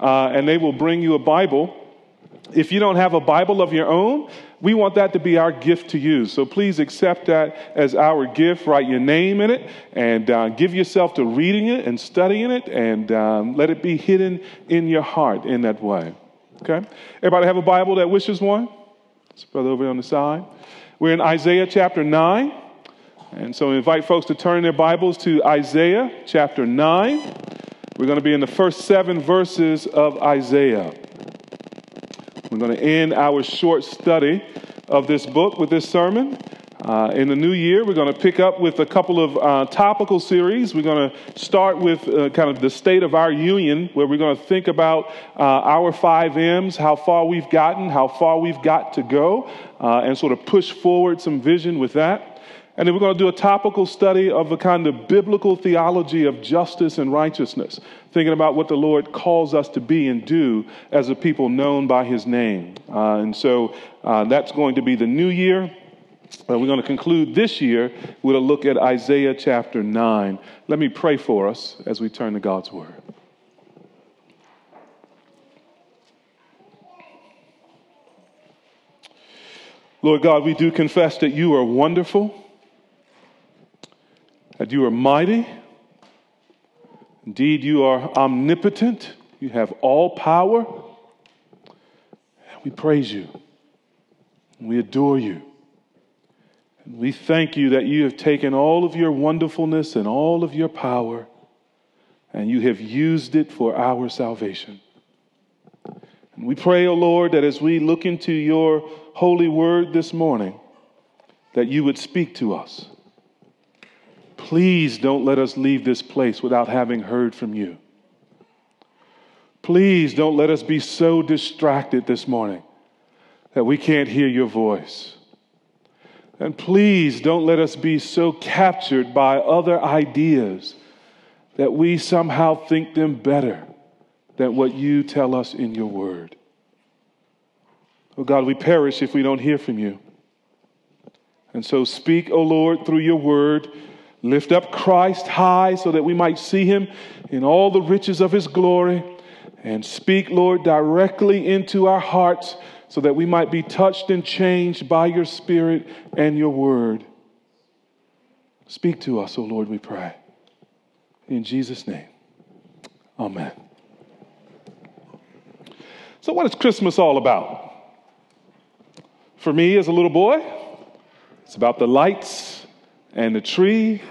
uh, and they will bring you a Bible. If you don't have a Bible of your own, we want that to be our gift to you. So please accept that as our gift. Write your name in it and uh, give yourself to reading it and studying it and um, let it be hidden in your heart in that way. Okay? Everybody have a Bible that wishes one? It's brother over on the side. We're in Isaiah chapter 9. And so invite folks to turn their Bibles to Isaiah chapter 9. We're going to be in the first seven verses of Isaiah. We're going to end our short study of this book with this sermon. Uh, in the new year, we're going to pick up with a couple of uh, topical series. We're going to start with uh, kind of the state of our union, where we're going to think about uh, our five M's, how far we've gotten, how far we've got to go, uh, and sort of push forward some vision with that. And then we're going to do a topical study of a kind of biblical theology of justice and righteousness, thinking about what the Lord calls us to be and do as a people known by his name. Uh, and so uh, that's going to be the new year. And we're going to conclude this year with a look at Isaiah chapter 9. Let me pray for us as we turn to God's word. Lord God, we do confess that you are wonderful that you are mighty. Indeed, you are omnipotent. You have all power. We praise you. We adore you. And we thank you that you have taken all of your wonderfulness and all of your power and you have used it for our salvation. And we pray, O oh Lord, that as we look into your holy word this morning, that you would speak to us Please don't let us leave this place without having heard from you. Please don't let us be so distracted this morning that we can't hear your voice. And please don't let us be so captured by other ideas that we somehow think them better than what you tell us in your word. Oh God, we perish if we don't hear from you. And so speak, O oh Lord, through your word Lift up Christ high so that we might see him in all the riches of his glory. And speak, Lord, directly into our hearts so that we might be touched and changed by your Spirit and your word. Speak to us, O Lord, we pray. In Jesus' name, amen. So, what is Christmas all about? For me, as a little boy, it's about the lights and the tree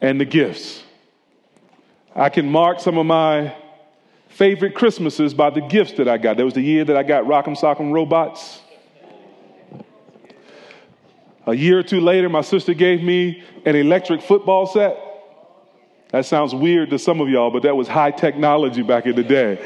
and the gifts. I can mark some of my favorite Christmases by the gifts that I got. There was the year that I got Rock'em Sock'em Robots. A year or two later, my sister gave me an electric football set. That sounds weird to some of y'all, but that was high technology back in the day.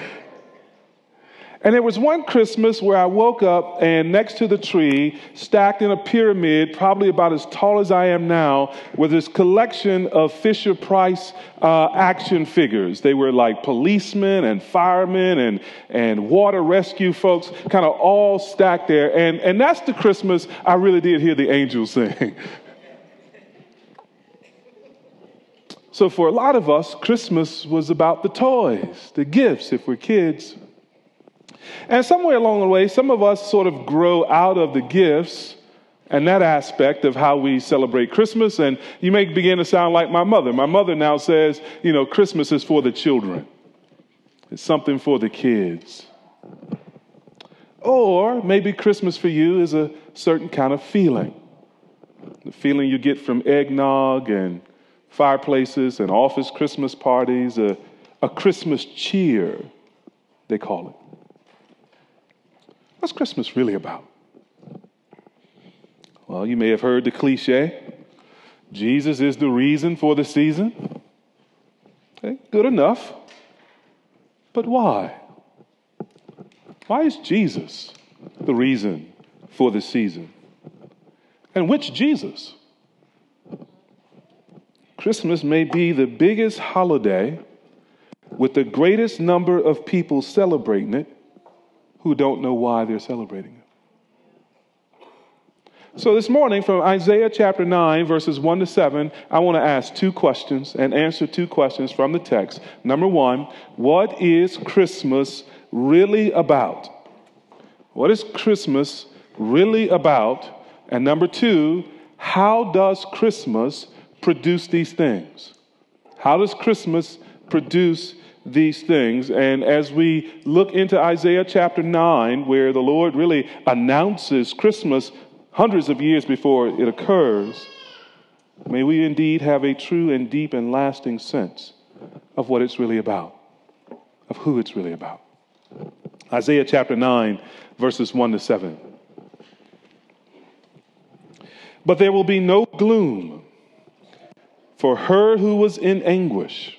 And there was one Christmas where I woke up and next to the tree, stacked in a pyramid, probably about as tall as I am now, was this collection of Fisher Price uh, action figures. They were like policemen and firemen and, and water rescue folks, kind of all stacked there. And, and that's the Christmas I really did hear the angels sing. So, for a lot of us, Christmas was about the toys, the gifts, if we're kids. And somewhere along the way, some of us sort of grow out of the gifts and that aspect of how we celebrate Christmas. And you may begin to sound like my mother. My mother now says, you know, Christmas is for the children, it's something for the kids. Or maybe Christmas for you is a certain kind of feeling the feeling you get from eggnog and fireplaces and office Christmas parties, a, a Christmas cheer, they call it. What's Christmas really about? Well, you may have heard the cliche Jesus is the reason for the season. Okay, good enough. But why? Why is Jesus the reason for the season? And which Jesus? Christmas may be the biggest holiday with the greatest number of people celebrating it, who don't know why they're celebrating it. So, this morning from Isaiah chapter 9, verses 1 to 7, I want to ask two questions and answer two questions from the text. Number one, what is Christmas really about? What is Christmas really about? And number two, how does Christmas produce these things? How does Christmas produce these things? And as we look into Isaiah chapter 9, where the Lord really announces Christmas hundreds of years before it occurs, may we indeed have a true and deep and lasting sense of what it's really about, of who it's really about. Isaiah chapter 9, verses 1 to 7. But there will be no gloom for her who was in anguish.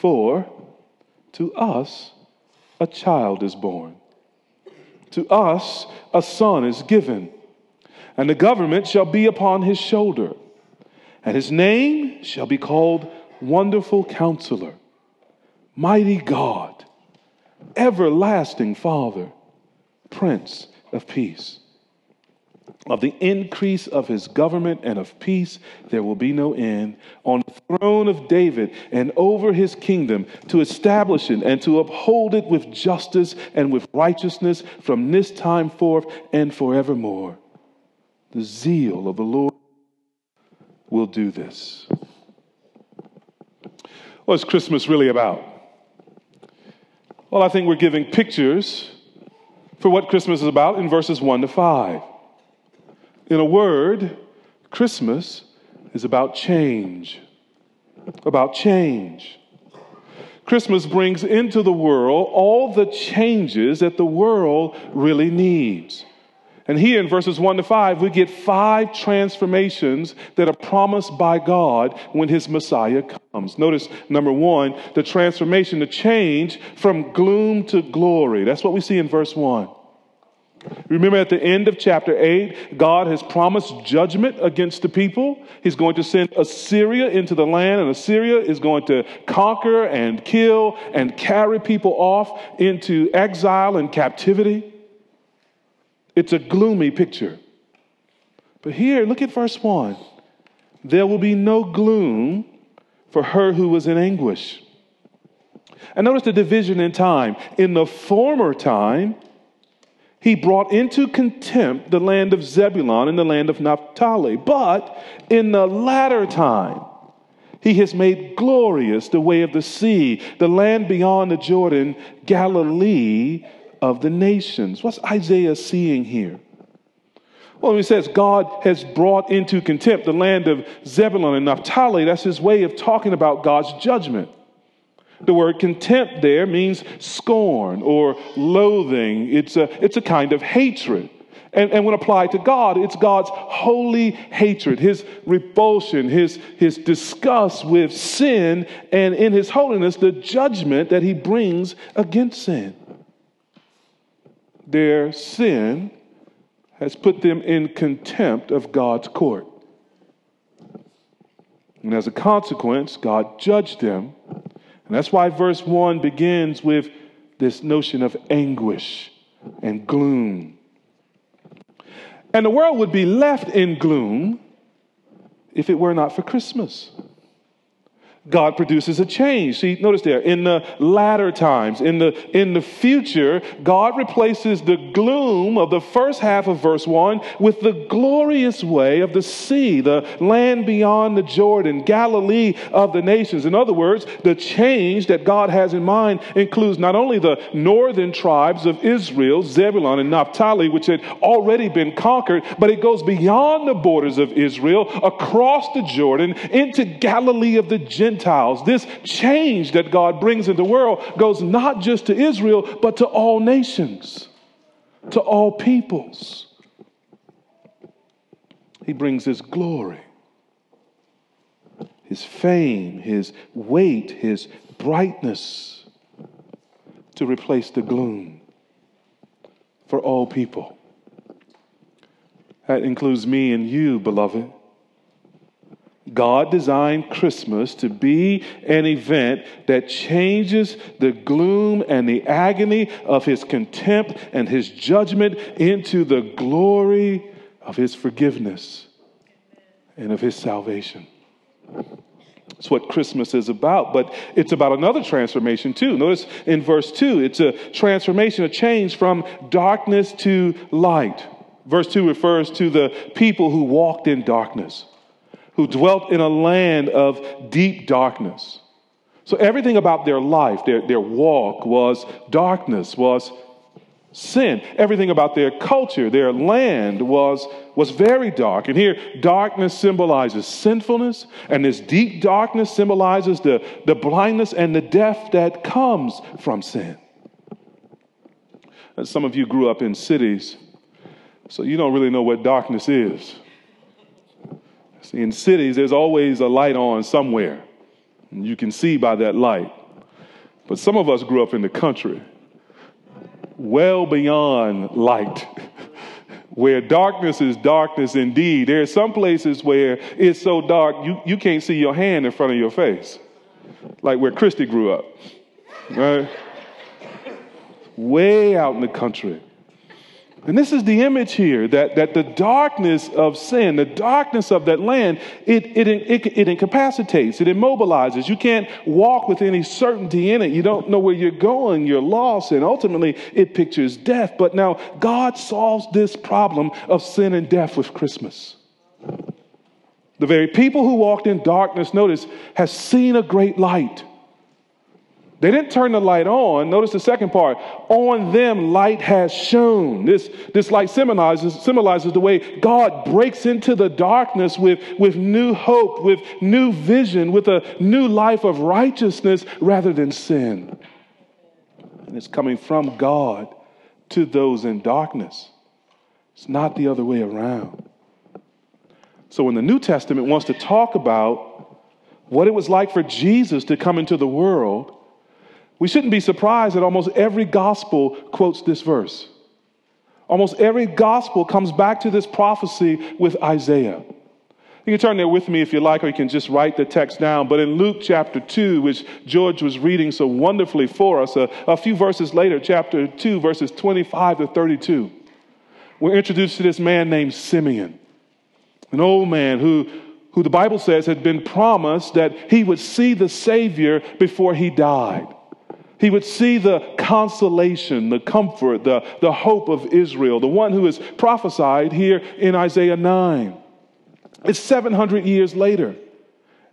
For to us a child is born, to us a son is given, and the government shall be upon his shoulder, and his name shall be called Wonderful Counselor, Mighty God everlasting Father, Prince of Peace. Of the increase of his government and of peace, there will be no end on the throne of David and over his kingdom to establish it and to uphold it with justice and with righteousness from this time forth and forevermore. The zeal of the Lord will do this. What's Christmas really about? Well, I think we're giving pictures for what Christmas is about in verses 1 to 5. In a word, Christmas is about change. About change. Christmas brings into the world all the changes that the world really needs. And here in verses 1 to 5, we get five transformations that are promised by God when his Messiah comes. Notice number one, the transformation, the change from gloom to glory. That's what we see in verse 1. Remember at the end of chapter 8, God has promised judgment against the people. He's going to send Assyria into the land, and Assyria is going to conquer and kill and carry people off into exile and captivity. It's a gloomy picture. But here, look at verse 1. There will be no gloom for her who was in anguish. And notice the division in time. In the former time, he brought into contempt the land of Zebulun and the land of Naphtali. But in the latter time, he has made glorious the way of the sea, the land beyond the Jordan, Galilee of the nations. What's Isaiah seeing here? Well, he says God has brought into contempt the land of Zebulun and Naphtali. That's his way of talking about God's judgment. The word contempt there means scorn or loathing. It's a, it's a kind of hatred. And, and when applied to God, it's God's holy hatred, his repulsion, his, his disgust with sin, and in his holiness, the judgment that he brings against sin their sin has put them in contempt of God's court. And as a consequence, God judged them. And that's why verse 1 begins with this notion of anguish and gloom. And the world would be left in gloom if it were not for Christmas. God produces a change. See, notice there, in the latter times, in the, in the future, God replaces the gloom of the first half of verse 1 with the glorious way of the sea, the land beyond the Jordan, Galilee of the nations. In other words, the change that God has in mind includes not only the northern tribes of Israel, Zebulun and Naphtali, which had already been conquered, but it goes beyond the borders of Israel, across the Jordan, into Galilee of the Gentiles Gentiles. This change that God brings in the world goes not just to Israel, but to all nations, to all peoples. He brings His glory, His fame, His weight, His brightness to replace the gloom for all people. That includes me and you, beloved. God designed Christmas to be an event that changes the gloom and the agony of his contempt and his judgment into the glory of his forgiveness and of his salvation. It's what Christmas is about, but it's about another transformation too. Notice in verse 2, it's a transformation, a change from darkness to light. Verse 2 refers to the people who walked in darkness who dwelt in a land of deep darkness. So everything about their life, their, their walk was darkness, was sin. Everything about their culture, their land was, was very dark. And here, darkness symbolizes sinfulness, and this deep darkness symbolizes the, the blindness and the death that comes from sin. Some of you grew up in cities, so you don't really know what darkness is. In cities, there's always a light on somewhere. And you can see by that light. But some of us grew up in the country, well beyond light, where darkness is darkness indeed. There are some places where it's so dark you, you can't see your hand in front of your face, like where Christy grew up, right? Way out in the country. And this is the image here that, that the darkness of sin, the darkness of that land, it, it, it, it, incapacitates, it immobilizes. You can't walk with any certainty in it. You don't know where you're going, you're lost, and ultimately it pictures death. But now God solves this problem of sin and death with Christmas. The very people who walked in darkness, notice, has seen a great light. They didn't turn the light on. Notice the second part. On them light has shone. This, this light symbolizes, symbolizes the way God breaks into the darkness with, with new hope, with new vision, with a new life of righteousness rather than sin. And it's coming from God to those in darkness. It's not the other way around. So when the New Testament wants to talk about what it was like for Jesus to come into the world, we shouldn't be surprised that almost every gospel quotes this verse. Almost every gospel comes back to this prophecy with Isaiah. You can turn there with me if you like, or you can just write the text down. But in Luke chapter 2, which George was reading so wonderfully for us, a, a few verses later, chapter 2, verses 25 to 32, we're introduced to this man named Simeon, an old man who, who the Bible says had been promised that he would see the Savior before he died. He would see the consolation, the comfort, the, the hope of Israel, the one who is prophesied here in Isaiah 9. It's 700 years later.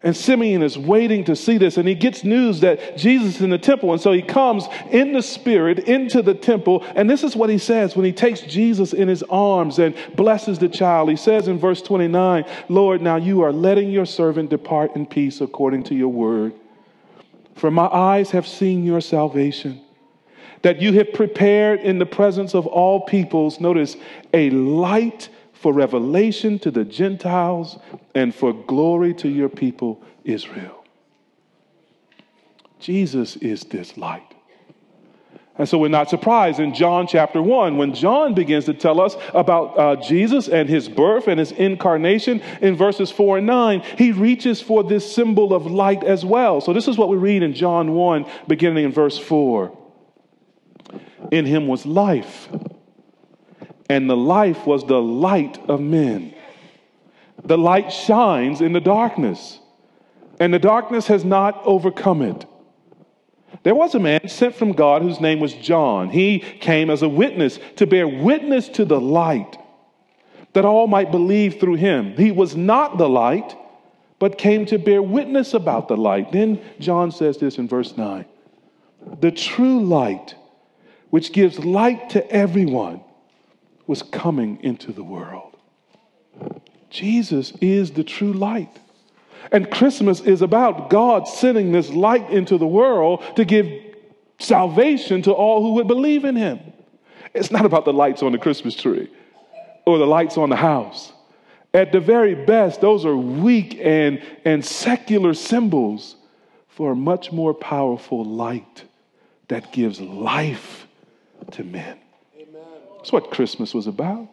And Simeon is waiting to see this, and he gets news that Jesus is in the temple. And so he comes in the spirit into the temple. And this is what he says when he takes Jesus in his arms and blesses the child. He says in verse 29 Lord, now you are letting your servant depart in peace according to your word. For my eyes have seen your salvation, that you have prepared in the presence of all peoples, notice, a light for revelation to the Gentiles and for glory to your people, Israel. Jesus is this light. And so we're not surprised in John chapter 1 when John begins to tell us about uh, Jesus and his birth and his incarnation in verses 4 and 9. He reaches for this symbol of light as well. So this is what we read in John 1, beginning in verse 4. In him was life, and the life was the light of men. The light shines in the darkness and the darkness has not overcome it. There was a man sent from God whose name was John. He came as a witness to bear witness to the light, that all might believe through him. He was not the light, but came to bear witness about the light. Then John says this in verse 9 The true light, which gives light to everyone, was coming into the world. Jesus is the true light. And Christmas is about God sending this light into the world to give salvation to all who would believe in Him. It's not about the lights on the Christmas tree or the lights on the house. At the very best, those are weak and, and secular symbols for a much more powerful light that gives life to men. Amen. That's what Christmas was about.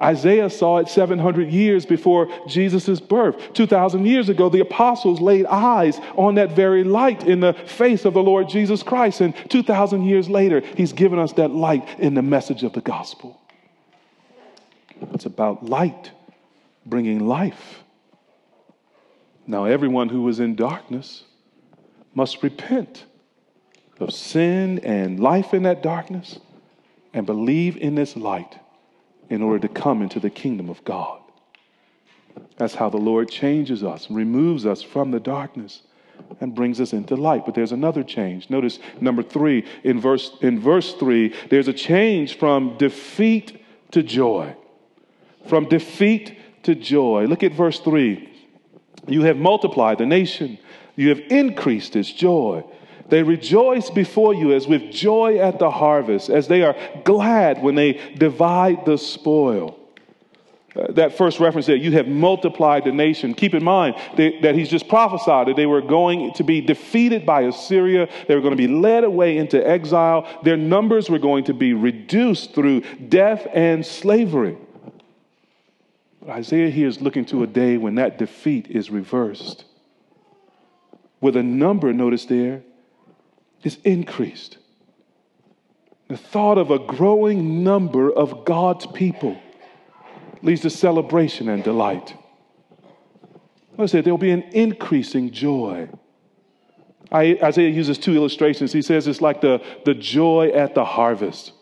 Isaiah saw it 700 years before Jesus' birth. 2,000 years ago, the apostles laid eyes on that very light in the face of the Lord Jesus Christ. And 2,000 years later, he's given us that light in the message of the gospel. It's about light bringing life. Now, everyone who is in darkness must repent of sin and life in that darkness and believe in this light in order to come into the kingdom of God. That's how the Lord changes us, removes us from the darkness, and brings us into light. But there's another change. Notice number three, in verse, in verse three, there's a change from defeat to joy. From defeat to joy. Look at verse three. You have multiplied the nation, you have increased its joy. They rejoice before you as with joy at the harvest, as they are glad when they divide the spoil. Uh, that first reference there, you have multiplied the nation. Keep in mind that, that he's just prophesied that they were going to be defeated by Assyria. They were going to be led away into exile. Their numbers were going to be reduced through death and slavery. But Isaiah here is looking to a day when that defeat is reversed. With a number, notice there, is increased. The thought of a growing number of God's people leads to celebration and delight. I said there'll be an increasing joy. I, Isaiah uses two illustrations. He says it's like the, the joy at the harvest.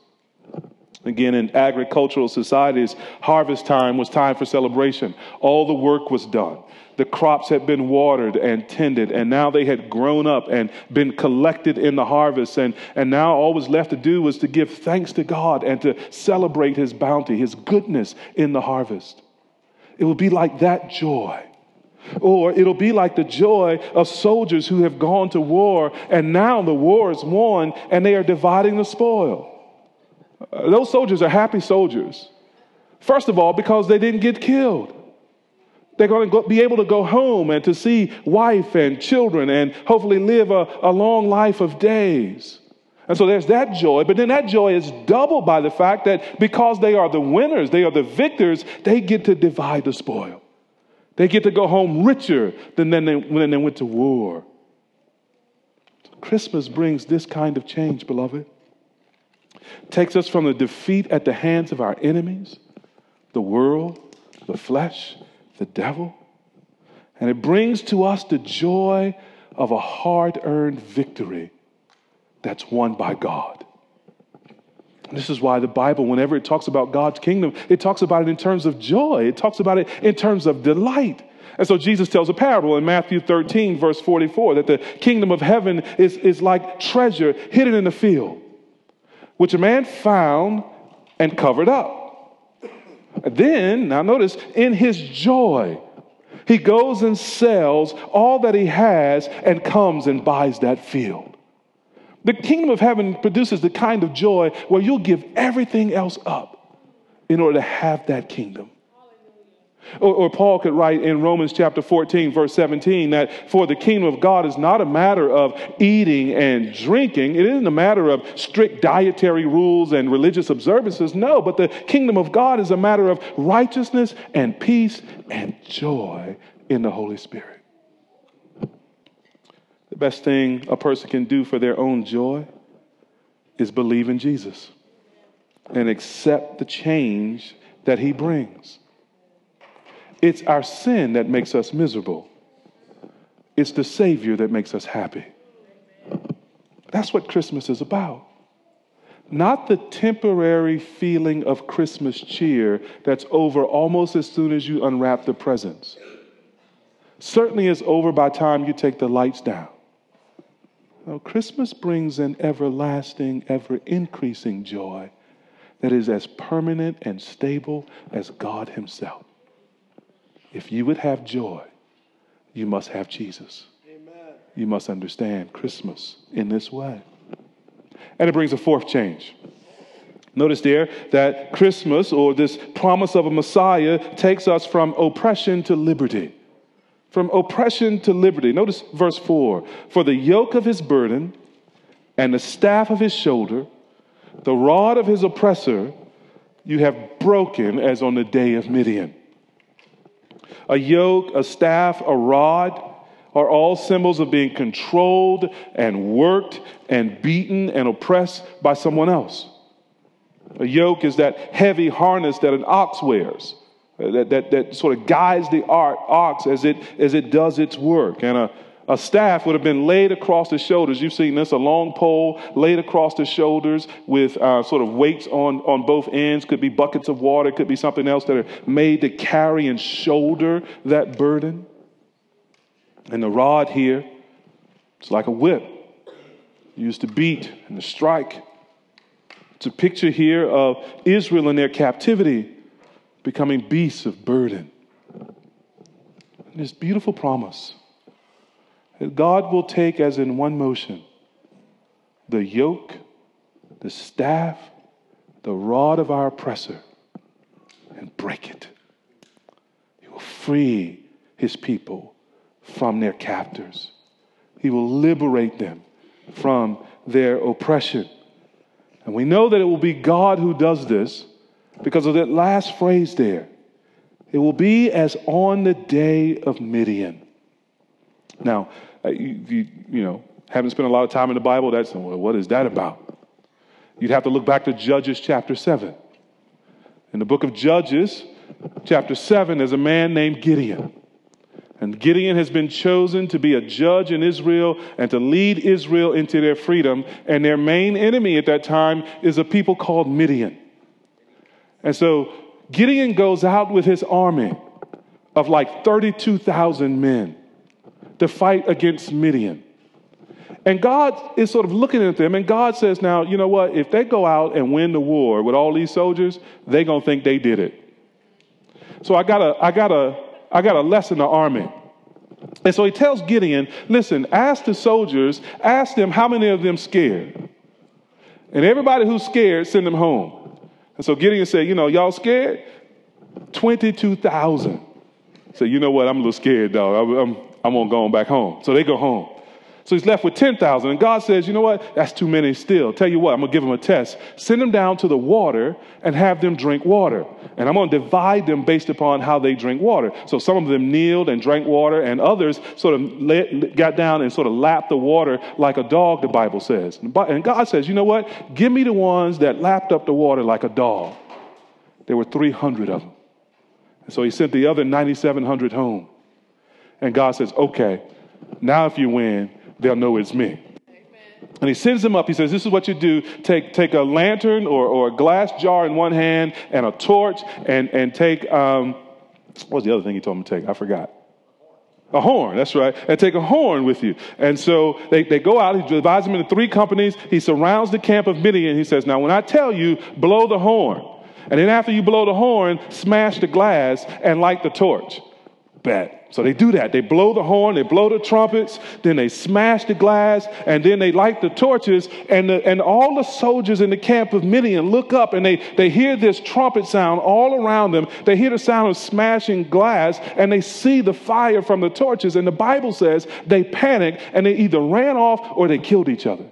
Again, in agricultural societies, harvest time was time for celebration. All the work was done. The crops had been watered and tended, and now they had grown up and been collected in the harvest. And, and now all was left to do was to give thanks to God and to celebrate His bounty, His goodness in the harvest. It will be like that joy. Or it'll be like the joy of soldiers who have gone to war, and now the war is won, and they are dividing the spoil. Uh, those soldiers are happy soldiers. First of all, because they didn't get killed. They're going to be able to go home and to see wife and children and hopefully live a, a long life of days. And so there's that joy, but then that joy is doubled by the fact that because they are the winners, they are the victors, they get to divide the spoil. They get to go home richer than when they, when they went to war. Christmas brings this kind of change, beloved takes us from the defeat at the hands of our enemies, the world, the flesh, the devil, and it brings to us the joy of a hard earned victory that's won by God. This is why the Bible, whenever it talks about God's kingdom, it talks about it in terms of joy. It talks about it in terms of delight. And so Jesus tells a parable in Matthew 13, verse 44, that the kingdom of heaven is, is like treasure hidden in the field which a man found and covered up. Then, now notice, in his joy, he goes and sells all that he has and comes and buys that field. The kingdom of heaven produces the kind of joy where you'll give everything else up in order to have that kingdom. Or, or, Paul could write in Romans chapter 14, verse 17, that for the kingdom of God is not a matter of eating and drinking. It isn't a matter of strict dietary rules and religious observances. No, but the kingdom of God is a matter of righteousness and peace and joy in the Holy Spirit. The best thing a person can do for their own joy is believe in Jesus and accept the change that he brings. It's our sin that makes us miserable. It's the Savior that makes us happy. That's what Christmas is about. Not the temporary feeling of Christmas cheer that's over almost as soon as you unwrap the presents. Certainly is over by time you take the lights down. No, Christmas brings an everlasting, ever increasing joy that is as permanent and stable as God Himself. If you would have joy, you must have Jesus. Amen. You must understand Christmas in this way. And it brings a fourth change. Notice there that Christmas, or this promise of a Messiah, takes us from oppression to liberty. From oppression to liberty. Notice verse 4 For the yoke of his burden and the staff of his shoulder, the rod of his oppressor, you have broken as on the day of Midian. A yoke, a staff, a rod are all symbols of being controlled and worked and beaten and oppressed by someone else. A yoke is that heavy harness that an ox wears. Uh, that, that, that sort of guides the ox as it, as it does its work. And a, a staff would have been laid across the shoulders. You've seen this, a long pole laid across the shoulders with uh, sort of weights on, on both ends. Could be buckets of water, could be something else that are made to carry and shoulder that burden. And the rod here, it's like a whip used to beat and to strike. It's a picture here of Israel in their captivity becoming beasts of burden. And this beautiful promise God will take as in one motion the yoke, the staff, the rod of our oppressor, and break it. He will free his people from their captors. He will liberate them from their oppression. And we know that it will be God who does this because of that last phrase there. It will be as on the day of Midian. Now, uh, you, you, you know, haven't spent a lot of time in the Bible, that's, well, what is that about? You'd have to look back to Judges chapter 7. In the book of Judges, chapter 7, there's a man named Gideon. And Gideon has been chosen to be a judge in Israel and to lead Israel into their freedom. And their main enemy at that time is a people called Midian. And so Gideon goes out with his army of like 32,000 men to fight against Midian. And God is sort of looking at them, and God says, Now, you know what? If they go out and win the war with all these soldiers, they're going to think they did it. So I got a, I got a, I got a lesson the army. And so he tells Gideon, listen, ask the soldiers, ask them how many of them scared. And everybody who's scared, send them home. And so Gideon said, you know, y'all scared? 22,000. So you know what? I'm a little scared, dog. I'm, I'm, I'm going to go on back home. So they go home. So he's left with 10,000. And God says, you know what? That's too many still. Tell you what, I'm going to give them a test. Send them down to the water and have them drink water. And I'm going to divide them based upon how they drink water. So some of them kneeled and drank water, and others sort of let, got down and sort of lapped the water like a dog, the Bible says. And God says, you know what? Give me the ones that lapped up the water like a dog. There were 300 of them. And so he sent the other 9,700 home. And God says, okay, now if you win, they'll know it's me. And he sends them up. He says, This is what you do take, take a lantern or, or a glass jar in one hand and a torch, and, and take, um, what was the other thing he told me to take? I forgot. A horn, that's right. And take a horn with you. And so they, they go out, he divides them into three companies. He surrounds the camp of Midian. He says, Now, when I tell you, blow the horn. And then after you blow the horn, smash the glass and light the torch. So they do that. They blow the horn, they blow the trumpets, then they smash the glass, and then they light the torches. And, the, and all the soldiers in the camp of Midian look up and they, they hear this trumpet sound all around them. They hear the sound of smashing glass, and they see the fire from the torches. And the Bible says they panicked and they either ran off or they killed each other.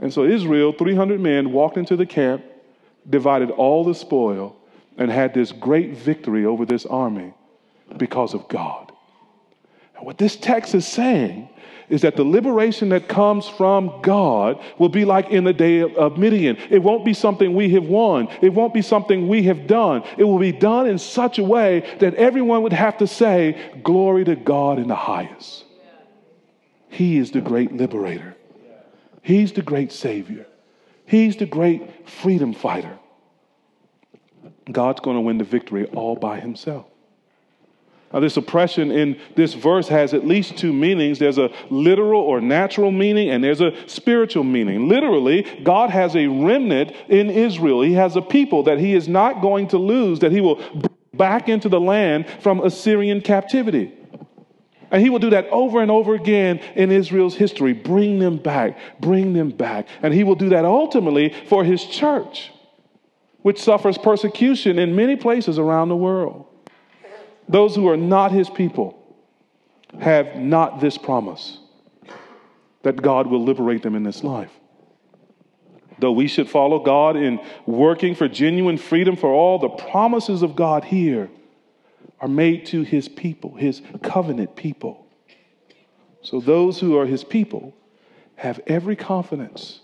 And so Israel, 300 men, walked into the camp, divided all the spoil, and had this great victory over this army because of God. And what this text is saying is that the liberation that comes from God will be like in the day of Midian. It won't be something we have won, it won't be something we have done. It will be done in such a way that everyone would have to say, Glory to God in the highest. He is the great liberator, He's the great Savior, He's the great freedom fighter. God's going to win the victory all by Himself. Now, this oppression in this verse has at least two meanings. There's a literal or natural meaning, and there's a spiritual meaning. Literally, God has a remnant in Israel. He has a people that He is not going to lose, that He will bring back into the land from Assyrian captivity. And He will do that over and over again in Israel's history. Bring them back, bring them back. And He will do that ultimately for His church, which suffers persecution in many places around the world. Those who are not his people have not this promise that God will liberate them in this life. Though we should follow God in working for genuine freedom for all, the promises of God here are made to his people, his covenant people. So those who are his people have every confidence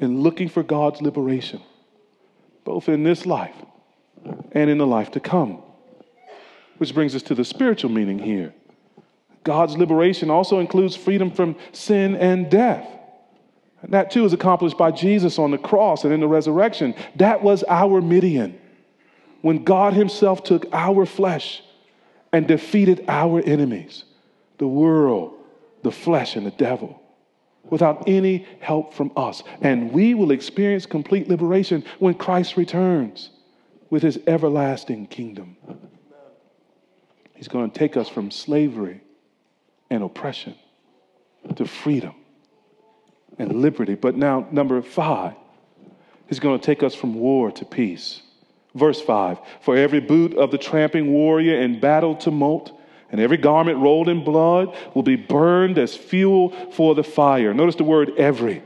in looking for God's liberation, both in this life and in the life to come. Which brings us to the spiritual meaning here. God's liberation also includes freedom from sin and death. And that too is accomplished by Jesus on the cross and in the resurrection. That was our Midian. When God Himself took our flesh and defeated our enemies, the world, the flesh, and the devil, without any help from us. And we will experience complete liberation when Christ returns with His everlasting kingdom. He's going to take us from slavery and oppression to freedom and liberty. But now, number five, He's going to take us from war to peace. Verse 5 For every boot of the tramping warrior in battle tumult, and every garment rolled in blood will be burned as fuel for the fire. Notice the word every.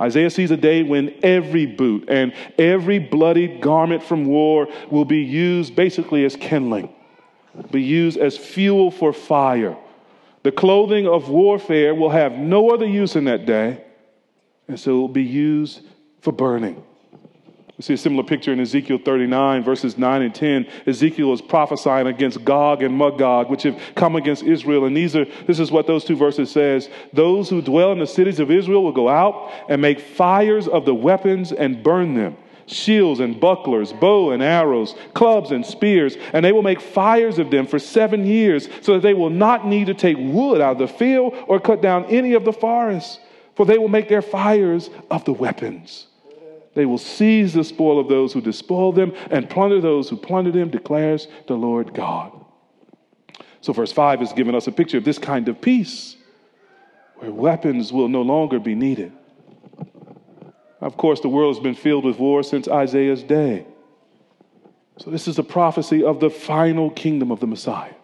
Isaiah sees a day when every boot and every bloodied garment from war will be used basically as kindling be used as fuel for fire. The clothing of warfare will have no other use in that day, and so it will be used for burning. We see a similar picture in Ezekiel 39, verses 9 and 10. Ezekiel is prophesying against Gog and Magog, which have come against Israel. And these are, this is what those two verses says. Those who dwell in the cities of Israel will go out and make fires of the weapons and burn them shields and bucklers, bow and arrows, clubs and spears, and they will make fires of them for seven years, so that they will not need to take wood out of the field or cut down any of the forests, for they will make their fires of the weapons. They will seize the spoil of those who despoil them and plunder those who plunder them, declares the Lord God. So, verse 5 is given us a picture of this kind of peace where weapons will no longer be needed of course, the world has been filled with war since Isaiah's day. So, this is a prophecy of the final kingdom of the Messiah.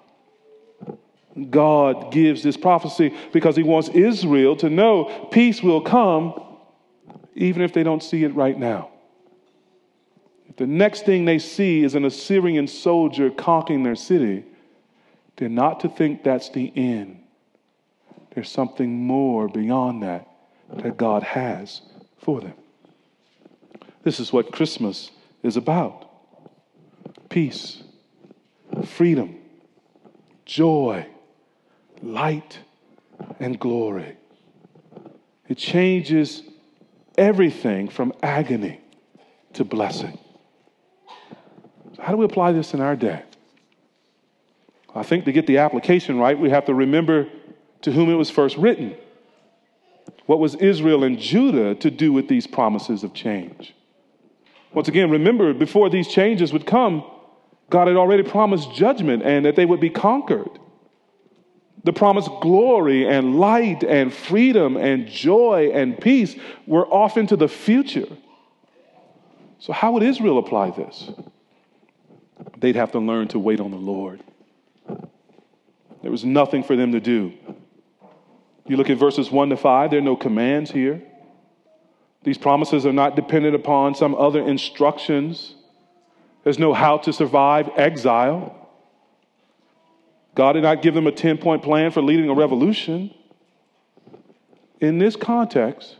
God gives this prophecy because he wants Israel to know peace will come even if they don't see it right now. If the next thing they see is an Assyrian soldier conquering their city, they're not to think that's the end. There's something more beyond that that God has for them. This is what Christmas is about peace, freedom, joy, light, and glory. It changes everything from agony to blessing. How do we apply this in our day? I think to get the application right, we have to remember to whom it was first written. What was Israel and Judah to do with these promises of change? Once again, remember, before these changes would come, God had already promised judgment and that they would be conquered. The promised glory and light and freedom and joy and peace were off into the future. So, how would Israel apply this? They'd have to learn to wait on the Lord. There was nothing for them to do. You look at verses 1 to 5, there are no commands here. These promises are not dependent upon some other instructions. There's no how to survive exile. God did not give them a 10 point plan for leading a revolution. in this context,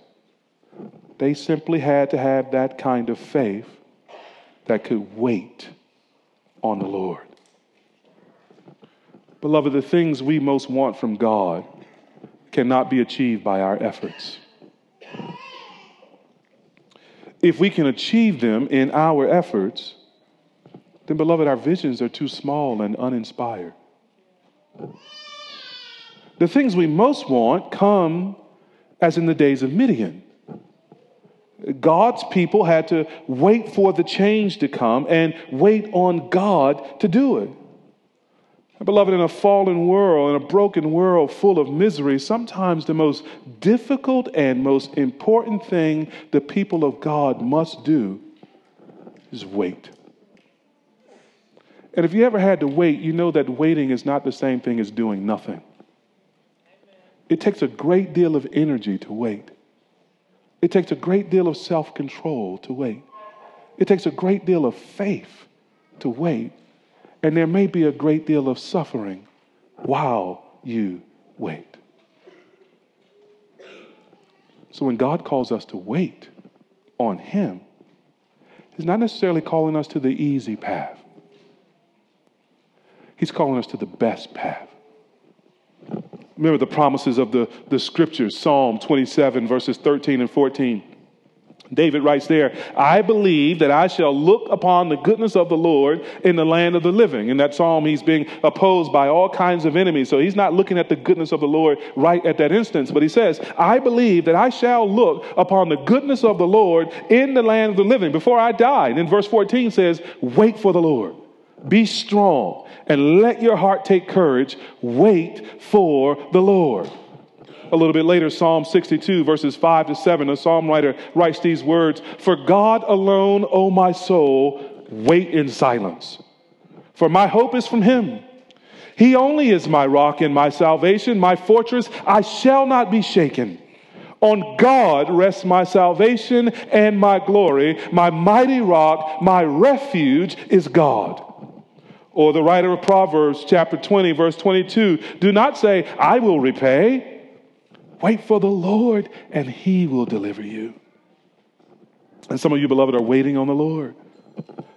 they simply had to have that kind of faith that could wait on the Lord. Beloved, the things we most want from God cannot be achieved by our efforts. If we can achieve them in our efforts, then, beloved, our visions are too small and uninspired. The things we most want come as in the days of Midian. God's people had to wait for the change to come and wait on God to do it. Beloved, in a fallen world, in a broken world full of misery, sometimes the most difficult and most important thing the people of God must do is wait. And if you ever had to wait, you know that waiting is not the same thing as doing nothing. It takes a great deal of energy to wait. It takes a great deal of self control to wait. It takes a great deal of faith to wait. And there may be a great deal of suffering while you wait. So when God calls us to wait on Him, He's not necessarily calling us to the easy path, He's calling us to the best path. Remember the promises of the, the scriptures, Psalm 27, verses 13 and 14. David writes there, I believe that I shall look upon the goodness of the Lord in the land of the living. In that psalm, he's being opposed by all kinds of enemies. So he's not looking at the goodness of the Lord right at that instance. But he says, I believe that I shall look upon the goodness of the Lord in the land of the living before I die. And then verse 14 says, Wait for the Lord. Be strong and let your heart take courage. Wait for the Lord a little bit later, Psalm 62, verses 5 to 7, the psalm writer writes these words For God alone, O my soul, wait in silence. For my hope is from him. He only is my rock and my salvation, my fortress. I shall not be shaken. On God rests my salvation and my glory. My mighty rock, my refuge is God. Or the writer of Proverbs, chapter 20, verse 22 do not say, I will repay. Wait for the Lord, and He will deliver you. And some of you, beloved, are waiting on the Lord.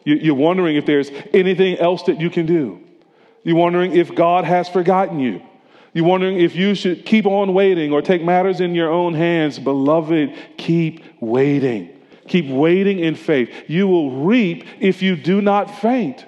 You're wondering if there's anything else that you can do. You're wondering if God has forgotten you. You're wondering if you should keep on waiting or take matters in your own hands. Beloved, keep waiting. Keep waiting in faith. You will reap if you do not faint.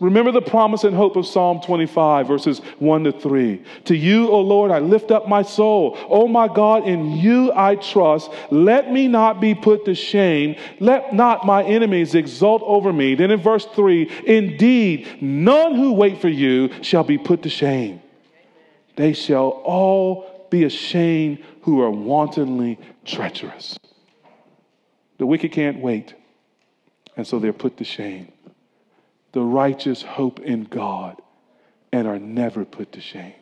Remember the promise and hope of Psalm 25, verses 1 to 3. To you, O Lord, I lift up my soul. O my God, in you I trust. Let me not be put to shame. Let not my enemies exult over me. Then in verse 3, indeed, none who wait for you shall be put to shame. They shall all be ashamed who are wantonly treacherous. The wicked can't wait, and so they're put to shame the righteous hope in God and are never put to shame.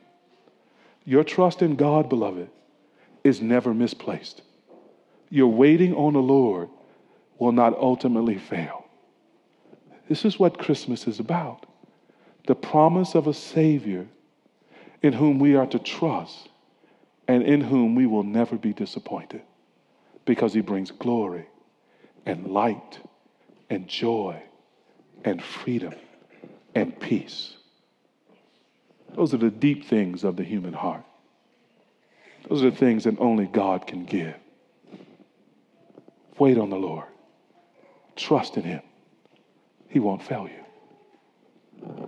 Your trust in God, beloved, is never misplaced. Your waiting on the Lord will not ultimately fail. This is what Christmas is about the promise of a Savior in whom we are to trust and in whom we will never be disappointed because he brings glory and light and joy and freedom and peace. Those are the deep things of the human heart. Those are the things that only God can give. Wait on the Lord. Trust in Him. He won't fail you.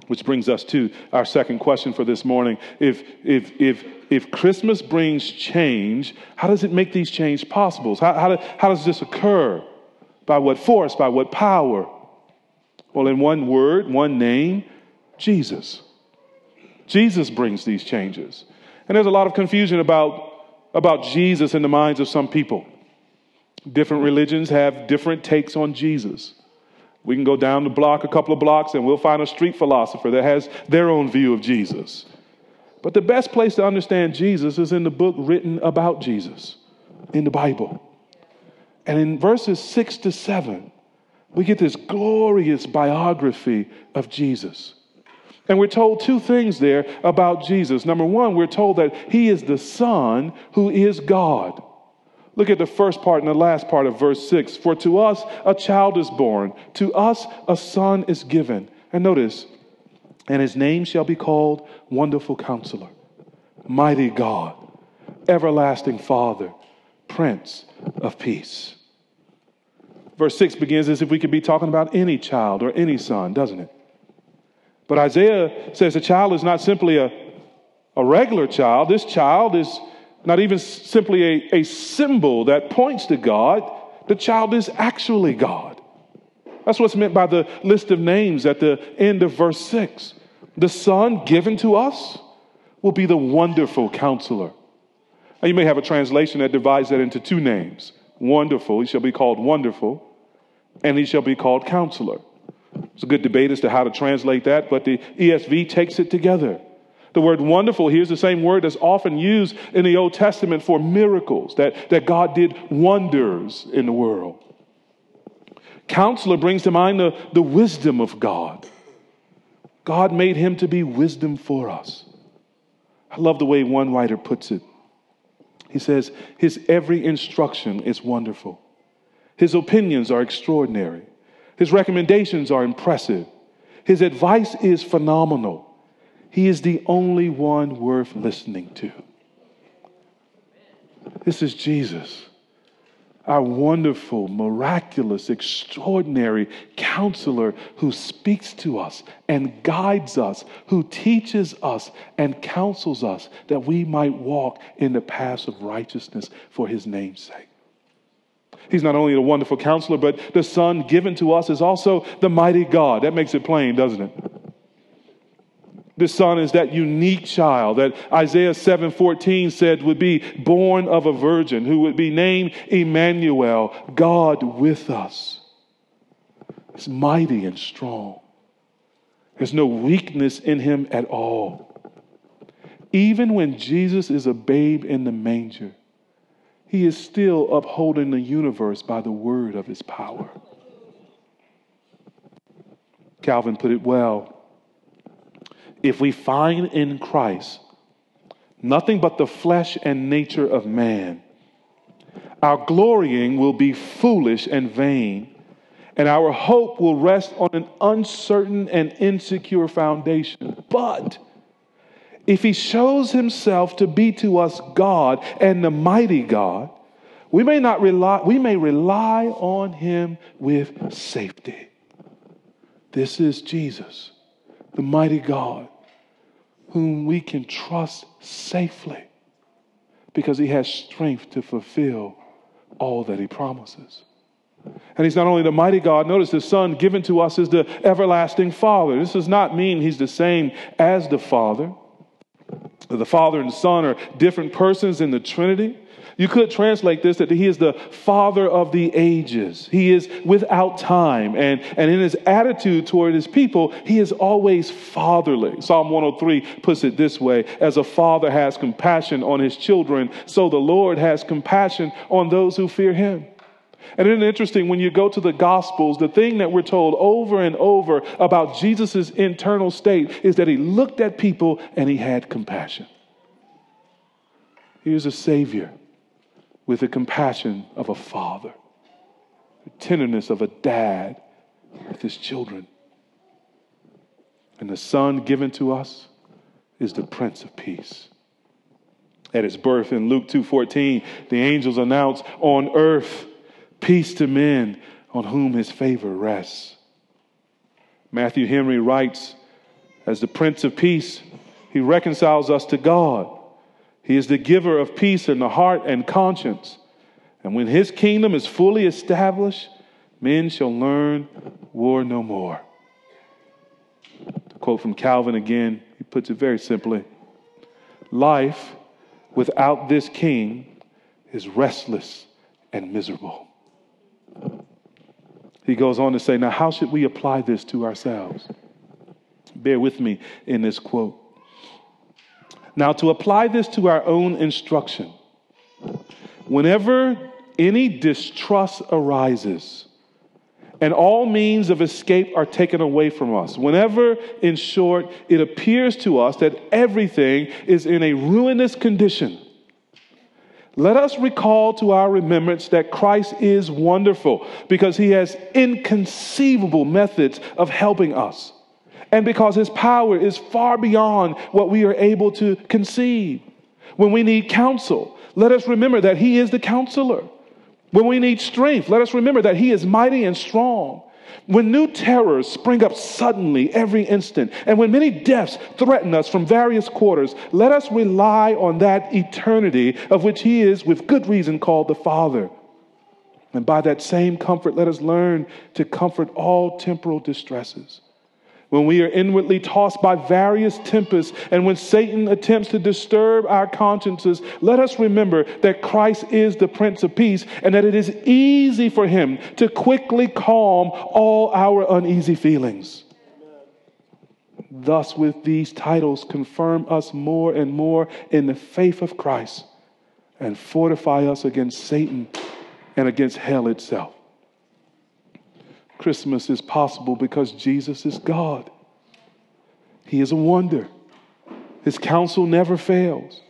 Which brings us to our second question for this morning. If, if, if, if Christmas brings change, how does it make these change possible? How, how, how does this occur? By what force? By what power? Well, in one word, one name, Jesus. Jesus brings these changes. And there's a lot of confusion about, about Jesus in the minds of some people. Different religions have different takes on Jesus. We can go down the block a couple of blocks and we'll find a street philosopher that has their own view of Jesus. But the best place to understand Jesus is in the book written about Jesus, in the Bible. And in verses six to seven, we get this glorious biography of Jesus. And we're told two things there about Jesus. Number one, we're told that he is the Son who is God. Look at the first part and the last part of verse 6. For to us a child is born, to us a son is given. And notice, and his name shall be called Wonderful Counselor, Mighty God, Everlasting Father, Prince of Peace. Verse 6 begins as if we could be talking about any child or any son, doesn't it? But Isaiah says a child is not simply a, a regular child. This child is not even simply a, a symbol that points to God. The child is actually God. That's what's meant by the list of names at the end of verse 6. The Son given to us will be the wonderful counselor. Now, you may have a translation that divides that into two names Wonderful, he shall be called Wonderful, and he shall be called Counselor. It's a good debate as to how to translate that, but the ESV takes it together. The word wonderful here is the same word that's often used in the Old Testament for miracles, that, that God did wonders in the world. Counselor brings to mind the, the wisdom of God. God made him to be wisdom for us. I love the way one writer puts it. He says, His every instruction is wonderful, His opinions are extraordinary, His recommendations are impressive, His advice is phenomenal. He is the only one worth listening to. This is Jesus, our wonderful, miraculous, extraordinary counselor who speaks to us and guides us, who teaches us and counsels us that we might walk in the paths of righteousness for his name's sake. He's not only a wonderful counselor, but the Son given to us is also the mighty God. That makes it plain, doesn't it? The son is that unique child that Isaiah 7:14 said would be born of a virgin, who would be named Emmanuel, God with us. He's mighty and strong. There's no weakness in him at all. Even when Jesus is a babe in the manger, he is still upholding the universe by the word of his power. Calvin put it well if we find in Christ nothing but the flesh and nature of man, our glorying will be foolish and vain, and our hope will rest on an uncertain and insecure foundation. But if he shows himself to be to us God and the mighty God, we may not rely, we may rely on him with safety. This is Jesus the mighty God, whom we can trust safely because he has strength to fulfill all that he promises. And he's not only the mighty God, notice the Son given to us is the everlasting Father. This does not mean he's the same as the Father. The Father and Son are different persons in the Trinity. You could translate this that he is the father of the ages. He is without time. And, and in his attitude toward his people, he is always fatherly. Psalm 103 puts it this way As a father has compassion on his children, so the Lord has compassion on those who fear him. And isn't it interesting when you go to the Gospels, the thing that we're told over and over about Jesus' internal state is that he looked at people and he had compassion. He was a Savior with the compassion of a father, the tenderness of a dad with his children. And the Son given to us is the Prince of Peace. At his birth in Luke 2:14, the angels announce on earth peace to men on whom his favor rests. Matthew Henry writes, as the Prince of Peace, he reconciles us to God he is the giver of peace in the heart and conscience. And when his kingdom is fully established, men shall learn war no more. To quote from Calvin again, he puts it very simply Life without this king is restless and miserable. He goes on to say, Now, how should we apply this to ourselves? Bear with me in this quote. Now, to apply this to our own instruction, whenever any distrust arises, and all means of escape are taken away from us. Whenever, in short, it appears to us that everything is in a ruinous condition, let us recall to our remembrance that Christ is wonderful because he has inconceivable methods of helping us, and because his power is far beyond what we are able to conceive. When we need counsel, let us remember that he is the counselor. When we need strength, let us remember that He is mighty and strong. When new terrors spring up suddenly every instant, and when many deaths threaten us from various quarters, let us rely on that eternity of which He is, with good reason, called the Father. And by that same comfort, let us learn to comfort all temporal distresses when we are inwardly tossed by various tempests, and when Satan attempts to disturb our consciences, let us remember that Christ is the Prince of Peace and that it is easy for him to quickly calm all our uneasy feelings. Thus, with these titles, confirm us more and more in the faith of Christ and fortify us against Satan and against hell itself. Christmas is possible because Jesus is God. He is a wonder. His counsel never fails.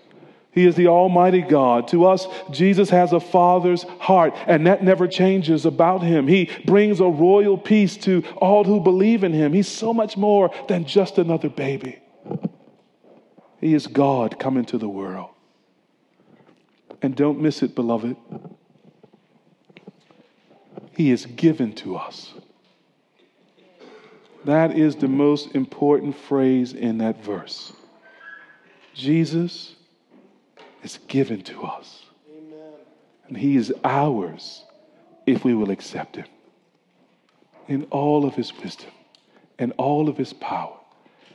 He is the Almighty God. To us, Jesus has a Father's heart, and that never changes about him. He brings a royal peace to all who believe in him. He's so much more than just another baby. He is God come into the world. And don't miss it, beloved. He is given to us. That is the most important phrase in that verse. Jesus is given to us. Amen. And he is ours if we will accept him. In all of his wisdom, and all of his power,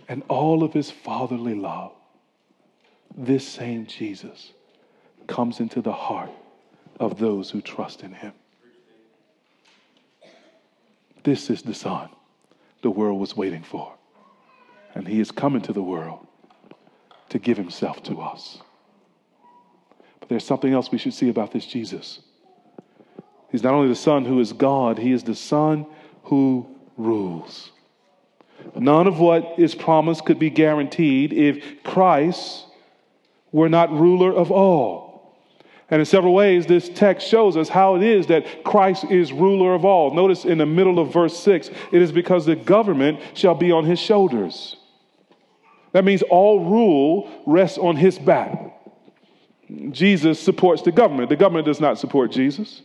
and all of his fatherly love, this same Jesus comes into the heart of those who trust in him. This is the Son the world was waiting for. And he is coming to the world to give himself to us. But there's something else we should see about this Jesus. He's not only the Son who is God, he is the Son who rules. None of what is promised could be guaranteed if Christ were not ruler of all. And in several ways, this text shows us how it is that Christ is ruler of all. Notice in the middle of verse 6, it is because the government shall be on his shoulders. That means all rule rests on his back. Jesus supports the government. The government does not support Jesus.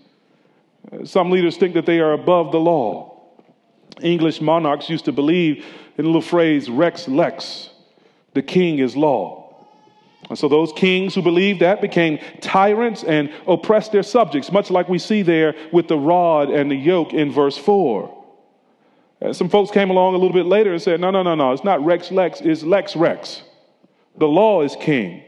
Some leaders think that they are above the law. English monarchs used to believe in the little phrase, Rex Lex, the king is law. And so those kings who believed that became tyrants and oppressed their subjects, much like we see there with the rod and the yoke in verse 4. And some folks came along a little bit later and said, no, no, no, no, it's not Rex Lex, it's Lex Rex. The law is king,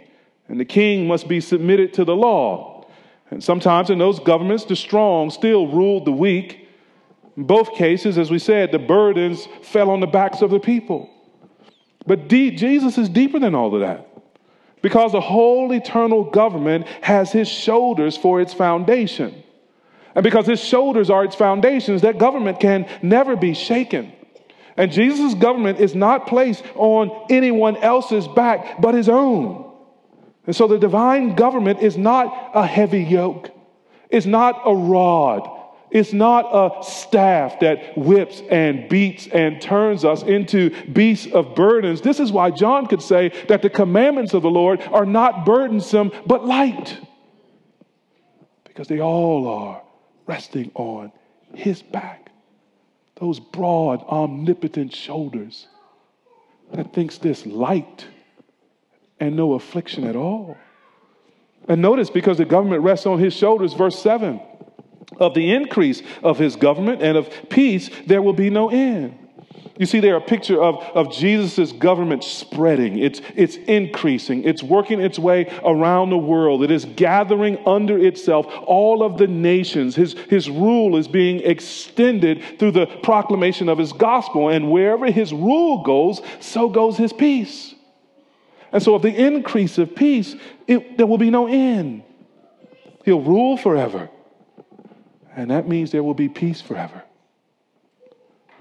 and the king must be submitted to the law. And sometimes in those governments, the strong still ruled the weak. In both cases, as we said, the burdens fell on the backs of the people. But Jesus is deeper than all of that. Because the whole eternal government has his shoulders for its foundation. And because his shoulders are its foundations, that government can never be shaken. And Jesus' government is not placed on anyone else's back but his own. And so the divine government is not a heavy yoke, it's not a rod, it's not a staff that whips and beats and turns us into beasts of burdens. This is why John could say that the commandments of the Lord are not burdensome, but light. Because they all are resting on his back. Those broad, omnipotent shoulders that thinks this light and no affliction at all. And notice, because the government rests on his shoulders, verse 7 of the increase of his government and of peace, there will be no end. You see there a picture of, of Jesus' government spreading. It's, it's increasing. It's working its way around the world. It is gathering under itself all of the nations. His, his rule is being extended through the proclamation of his gospel. And wherever his rule goes, so goes his peace. And so, of the increase of peace, it, there will be no end. He'll rule forever. And that means there will be peace forever.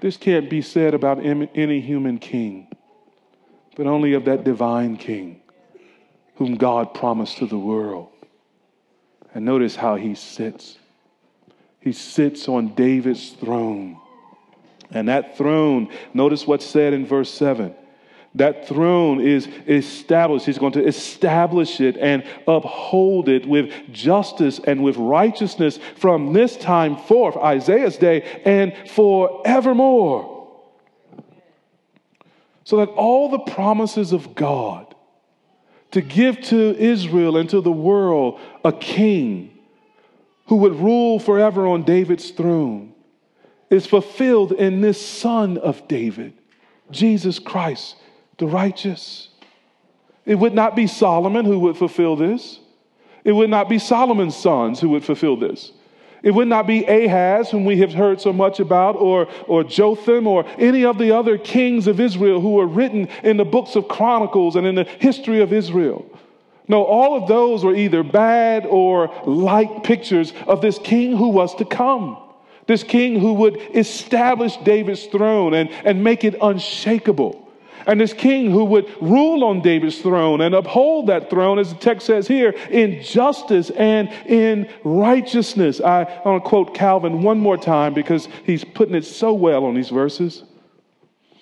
this can't be said about any human king, but only of that divine king whom God promised to the world. And notice how he sits. He sits on David's throne. And that throne, notice what's said in verse 7 that throne is established. He's going to establish it and uphold it with justice and with righteousness from this time forth, Isaiah's day, and forevermore. So that all the promises of God to give to Israel and to the world a king who would rule forever on David's throne is fulfilled in this son of David, Jesus Christ the righteous. It would not be Solomon who would fulfill this. It would not be Solomon's sons who would fulfill this. It would not be Ahaz, whom we have heard so much about, or, or Jotham, or any of the other kings of Israel who are written in the books of Chronicles and in the history of Israel. No, all of those were either bad or light pictures of this king who was to come. This king who would establish David's throne and, and make it unshakable and this king who would rule on David's throne and uphold that throne, as the text says here, in justice and in righteousness. I, want to quote Calvin one more time because he's putting it so well on these verses.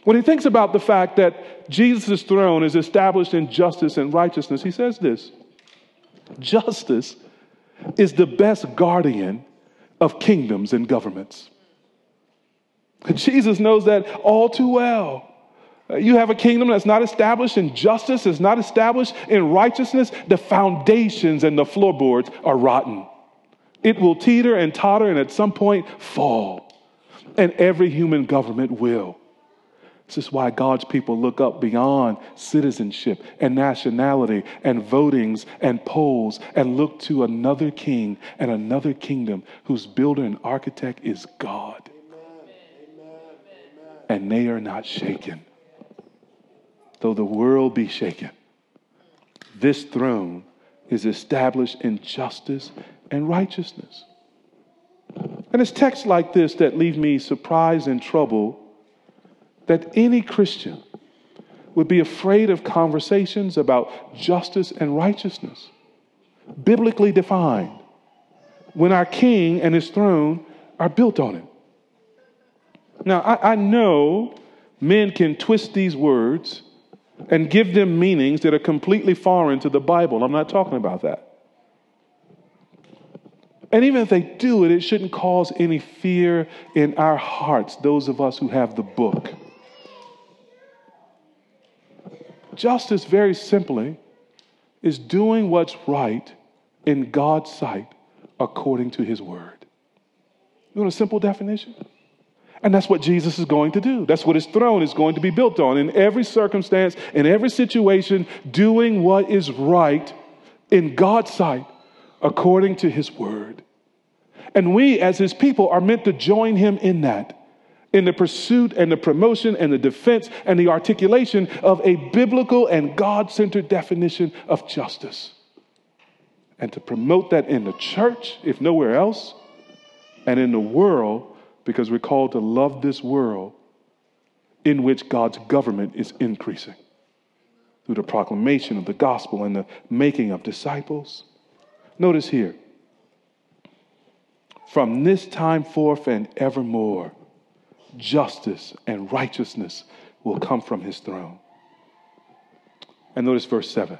When he thinks about the fact that Jesus' throne is established in justice and righteousness, he says this Justice is the best guardian of kingdoms and governments. Jesus knows that all too well. Uh, you have a kingdom that's not established in justice, is not established in righteousness. The foundations and the floorboards are rotten. It will teeter and totter and at some point fall. And every human government will. This is why God's people look up beyond citizenship and nationality and votings and polls and look to another king and another kingdom whose builder and architect is God. Amen. And they are not shaken though the world be shaken, this throne is established in justice and righteousness. And it's texts like this that leave me surprised and troubled that any Christian would be afraid of conversations about justice and righteousness, biblically defined, when our king and his throne are built on it. Now, I, I know men can twist these words and give them meanings that are completely foreign to the Bible. I'm not talking about that. And even if they do it, it shouldn't cause any fear in our hearts, those of us who have the book. Justice, very simply, is doing what's right in God's sight according to his word. You want a simple definition? And that's what Jesus is going to do. That's what his throne is going to be built on. In every circumstance, in every situation, doing what is right in God's sight according to his word. And we, as his people, are meant to join him in that, in the pursuit and the promotion and the defense and the articulation of a biblical and God centered definition of justice. And to promote that in the church, if nowhere else, and in the world because we're called to love this world in which God's government is increasing through the proclamation of the gospel and the making of disciples. Notice here, from this time forth and evermore, justice and righteousness will come from his throne. And notice verse 7.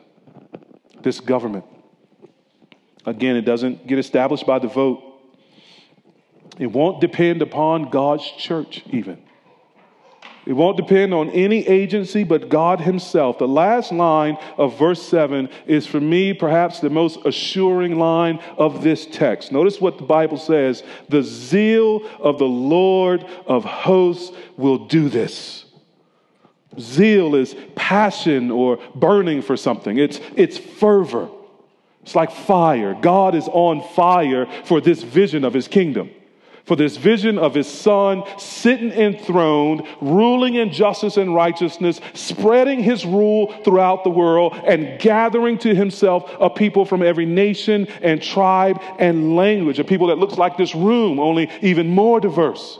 This government, again, it doesn't get established by the vote. It won't depend upon God's church, even. It won't depend on any agency but God Himself. The last line of verse 7 is, for me, perhaps the most assuring line of this text. Notice what the Bible says The zeal of the Lord of hosts will do this. Zeal is passion or burning for something, it's, it's fervor. It's like fire. God is on fire for this vision of His kingdom for this vision of his son sitting enthroned, ruling in justice and righteousness, spreading his rule throughout the world, and gathering to himself a people from every nation and tribe and language, a people that looks like this room, only even more diverse.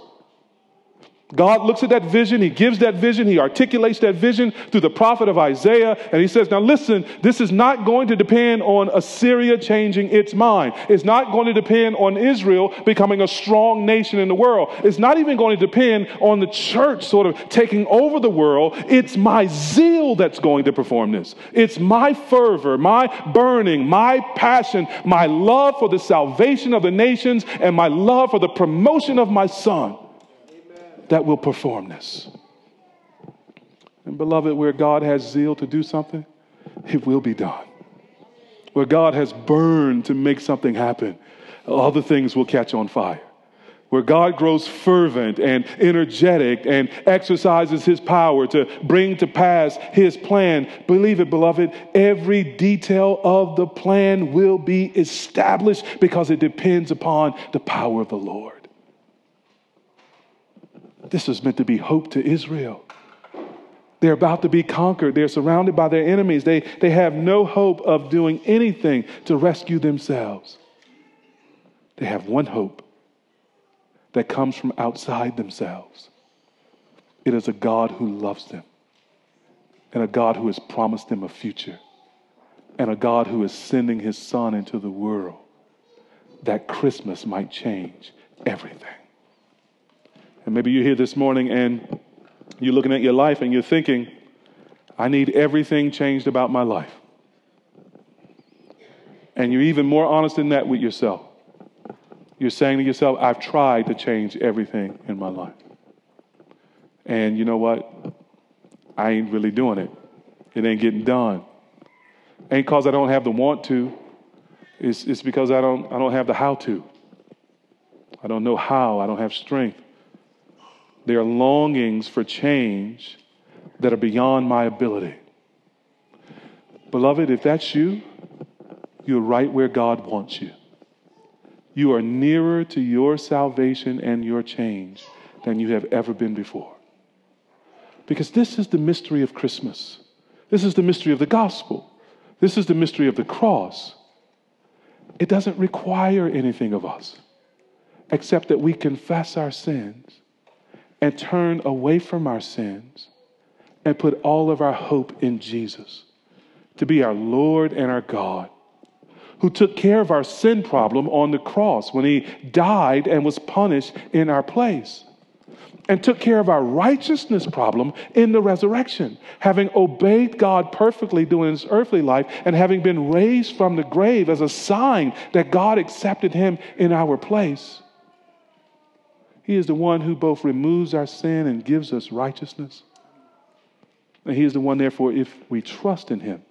God looks at that vision, He gives that vision, He articulates that vision through the prophet of Isaiah, and He says, Now listen, this is not going to depend on Assyria changing its mind. It's not going to depend on Israel becoming a strong nation in the world. It's not even going to depend on the church sort of taking over the world. It's my zeal that's going to perform this. It's my fervor, my burning, my passion, my love for the salvation of the nations, and my love for the promotion of my son that will perform this. And beloved, where God has zeal to do something, it will be done. Where God has burned to make something happen, other things will catch on fire. Where God grows fervent and energetic and exercises his power to bring to pass his plan, believe it, beloved, every detail of the plan will be established because it depends upon the power of the Lord. This was meant to be hope to Israel. They're about to be conquered. They're surrounded by their enemies. They, they have no hope of doing anything to rescue themselves. They have one hope that comes from outside themselves. It is a God who loves them, and a God who has promised them a future, and a God who is sending his Son into the world that Christmas might change everything. And maybe you're here this morning and you're looking at your life and you're thinking, I need everything changed about my life. And you're even more honest than that with yourself. You're saying to yourself, I've tried to change everything in my life. And you know what? I ain't really doing it. It ain't getting done. Ain't because I don't have the want to. It's, it's because I don't, I don't have the how to. I don't know how. I don't have strength. They are longings for change that are beyond my ability. Beloved, if that's you, you're right where God wants you. You are nearer to your salvation and your change than you have ever been before. Because this is the mystery of Christmas. This is the mystery of the gospel. This is the mystery of the cross. It doesn't require anything of us except that we confess our sins and turn away from our sins and put all of our hope in Jesus to be our Lord and our God, who took care of our sin problem on the cross when he died and was punished in our place, and took care of our righteousness problem in the resurrection, having obeyed God perfectly during his earthly life and having been raised from the grave as a sign that God accepted him in our place. He is the one who both removes our sin and gives us righteousness. And He is the one, therefore, if we trust in Him,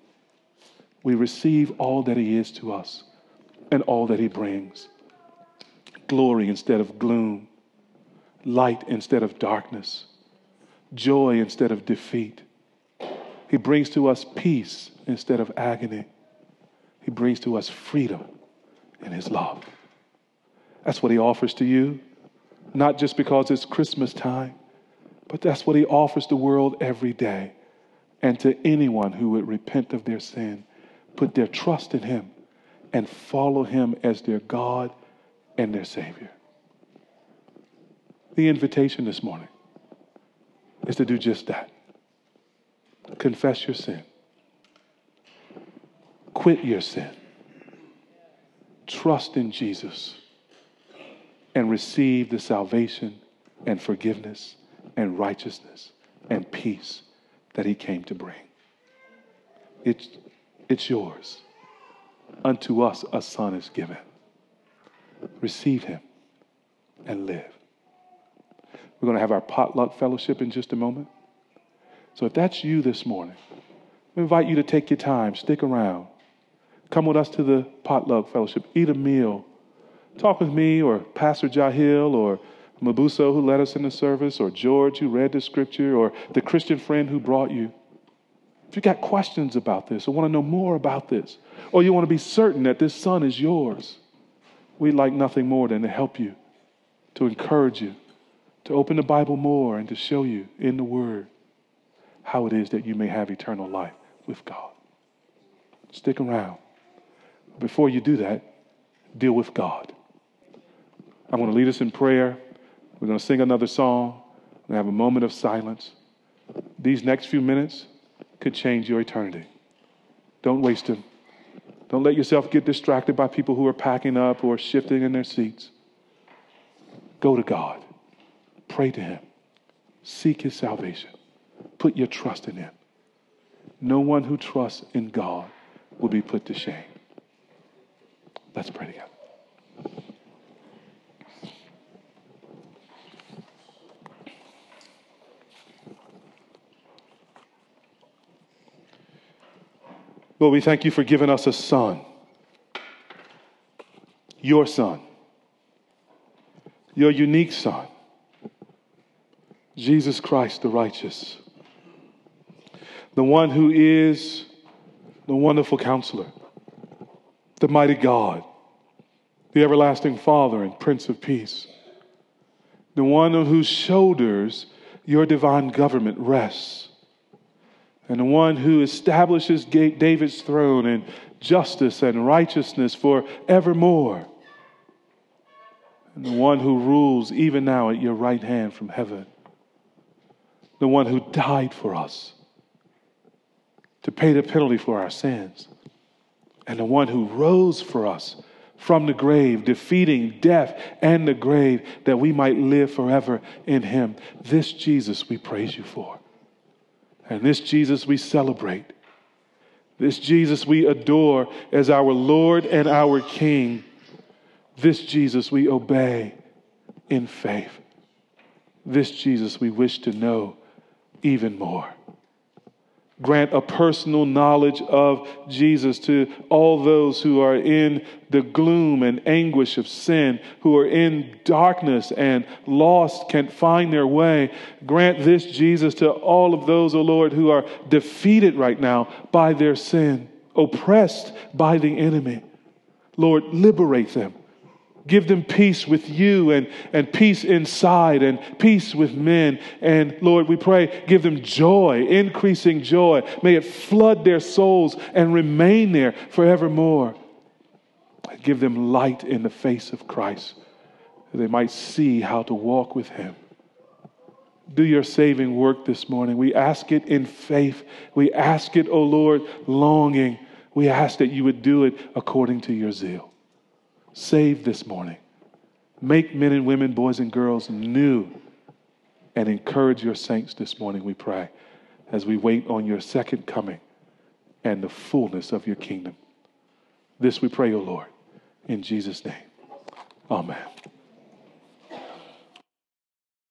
we receive all that He is to us and all that He brings glory instead of gloom, light instead of darkness, joy instead of defeat. He brings to us peace instead of agony. He brings to us freedom in His love. That's what He offers to you not just because it's Christmas time, but that's what He offers the world every day. And to anyone who would repent of their sin, put their trust in Him, and follow Him as their God and their Savior. The invitation this morning is to do just that confess your sin, quit your sin, trust in Jesus and receive the salvation and forgiveness and righteousness and peace that he came to bring. It's, it's yours. Unto us a son is given. Receive him and live. We're going to have our potluck fellowship in just a moment. So if that's you this morning, we invite you to take your time, stick around. Come with us to the potluck fellowship, eat a meal Talk with me or Pastor Jahil or Mabuso who led us in the service or George who read the scripture or the Christian friend who brought you. If you got questions about this or want to know more about this or you want to be certain that this son is yours, we'd like nothing more than to help you, to encourage you, to open the Bible more and to show you in the Word how it is that you may have eternal life with God. Stick around. Before you do that, deal with God. I'm going to lead us in prayer. We're going to sing another song. and have a moment of silence. These next few minutes could change your eternity. Don't waste them. Don't let yourself get distracted by people who are packing up or shifting in their seats. Go to God. Pray to Him. Seek His salvation. Put your trust in Him. No one who trusts in God will be put to shame. Let's pray together. Lord, we thank you for giving us a son, your son, your unique son, Jesus Christ the righteous, the one who is the wonderful counselor, the mighty God, the everlasting Father and Prince of Peace, the one on whose shoulders your divine government rests and the one who establishes David's throne in justice and righteousness for evermore, and the one who rules even now at your right hand from heaven, the one who died for us to pay the penalty for our sins, and the one who rose for us from the grave, defeating death and the grave, that we might live forever in him. This Jesus we praise you for. And this Jesus we celebrate. This Jesus we adore as our Lord and our King. This Jesus we obey in faith. This Jesus we wish to know even more. Grant a personal knowledge of Jesus to all those who are in the gloom and anguish of sin, who are in darkness and lost, can't find their way. Grant this Jesus to all of those, O oh Lord, who are defeated right now by their sin, oppressed by the enemy. Lord, liberate them. Give them peace with you and, and peace inside and peace with men. And Lord, we pray, give them joy, increasing joy. May it flood their souls and remain there forevermore. Give them light in the face of Christ they might see how to walk with Him. Do your saving work this morning. We ask it in faith. We ask it, O oh Lord, longing. We ask that you would do it according to your zeal. Save this morning. Make men and women, boys and girls new and encourage your saints this morning, we pray, as we wait on your second coming and the fullness of your kingdom. This we pray, O Lord, in Jesus' name. Amen.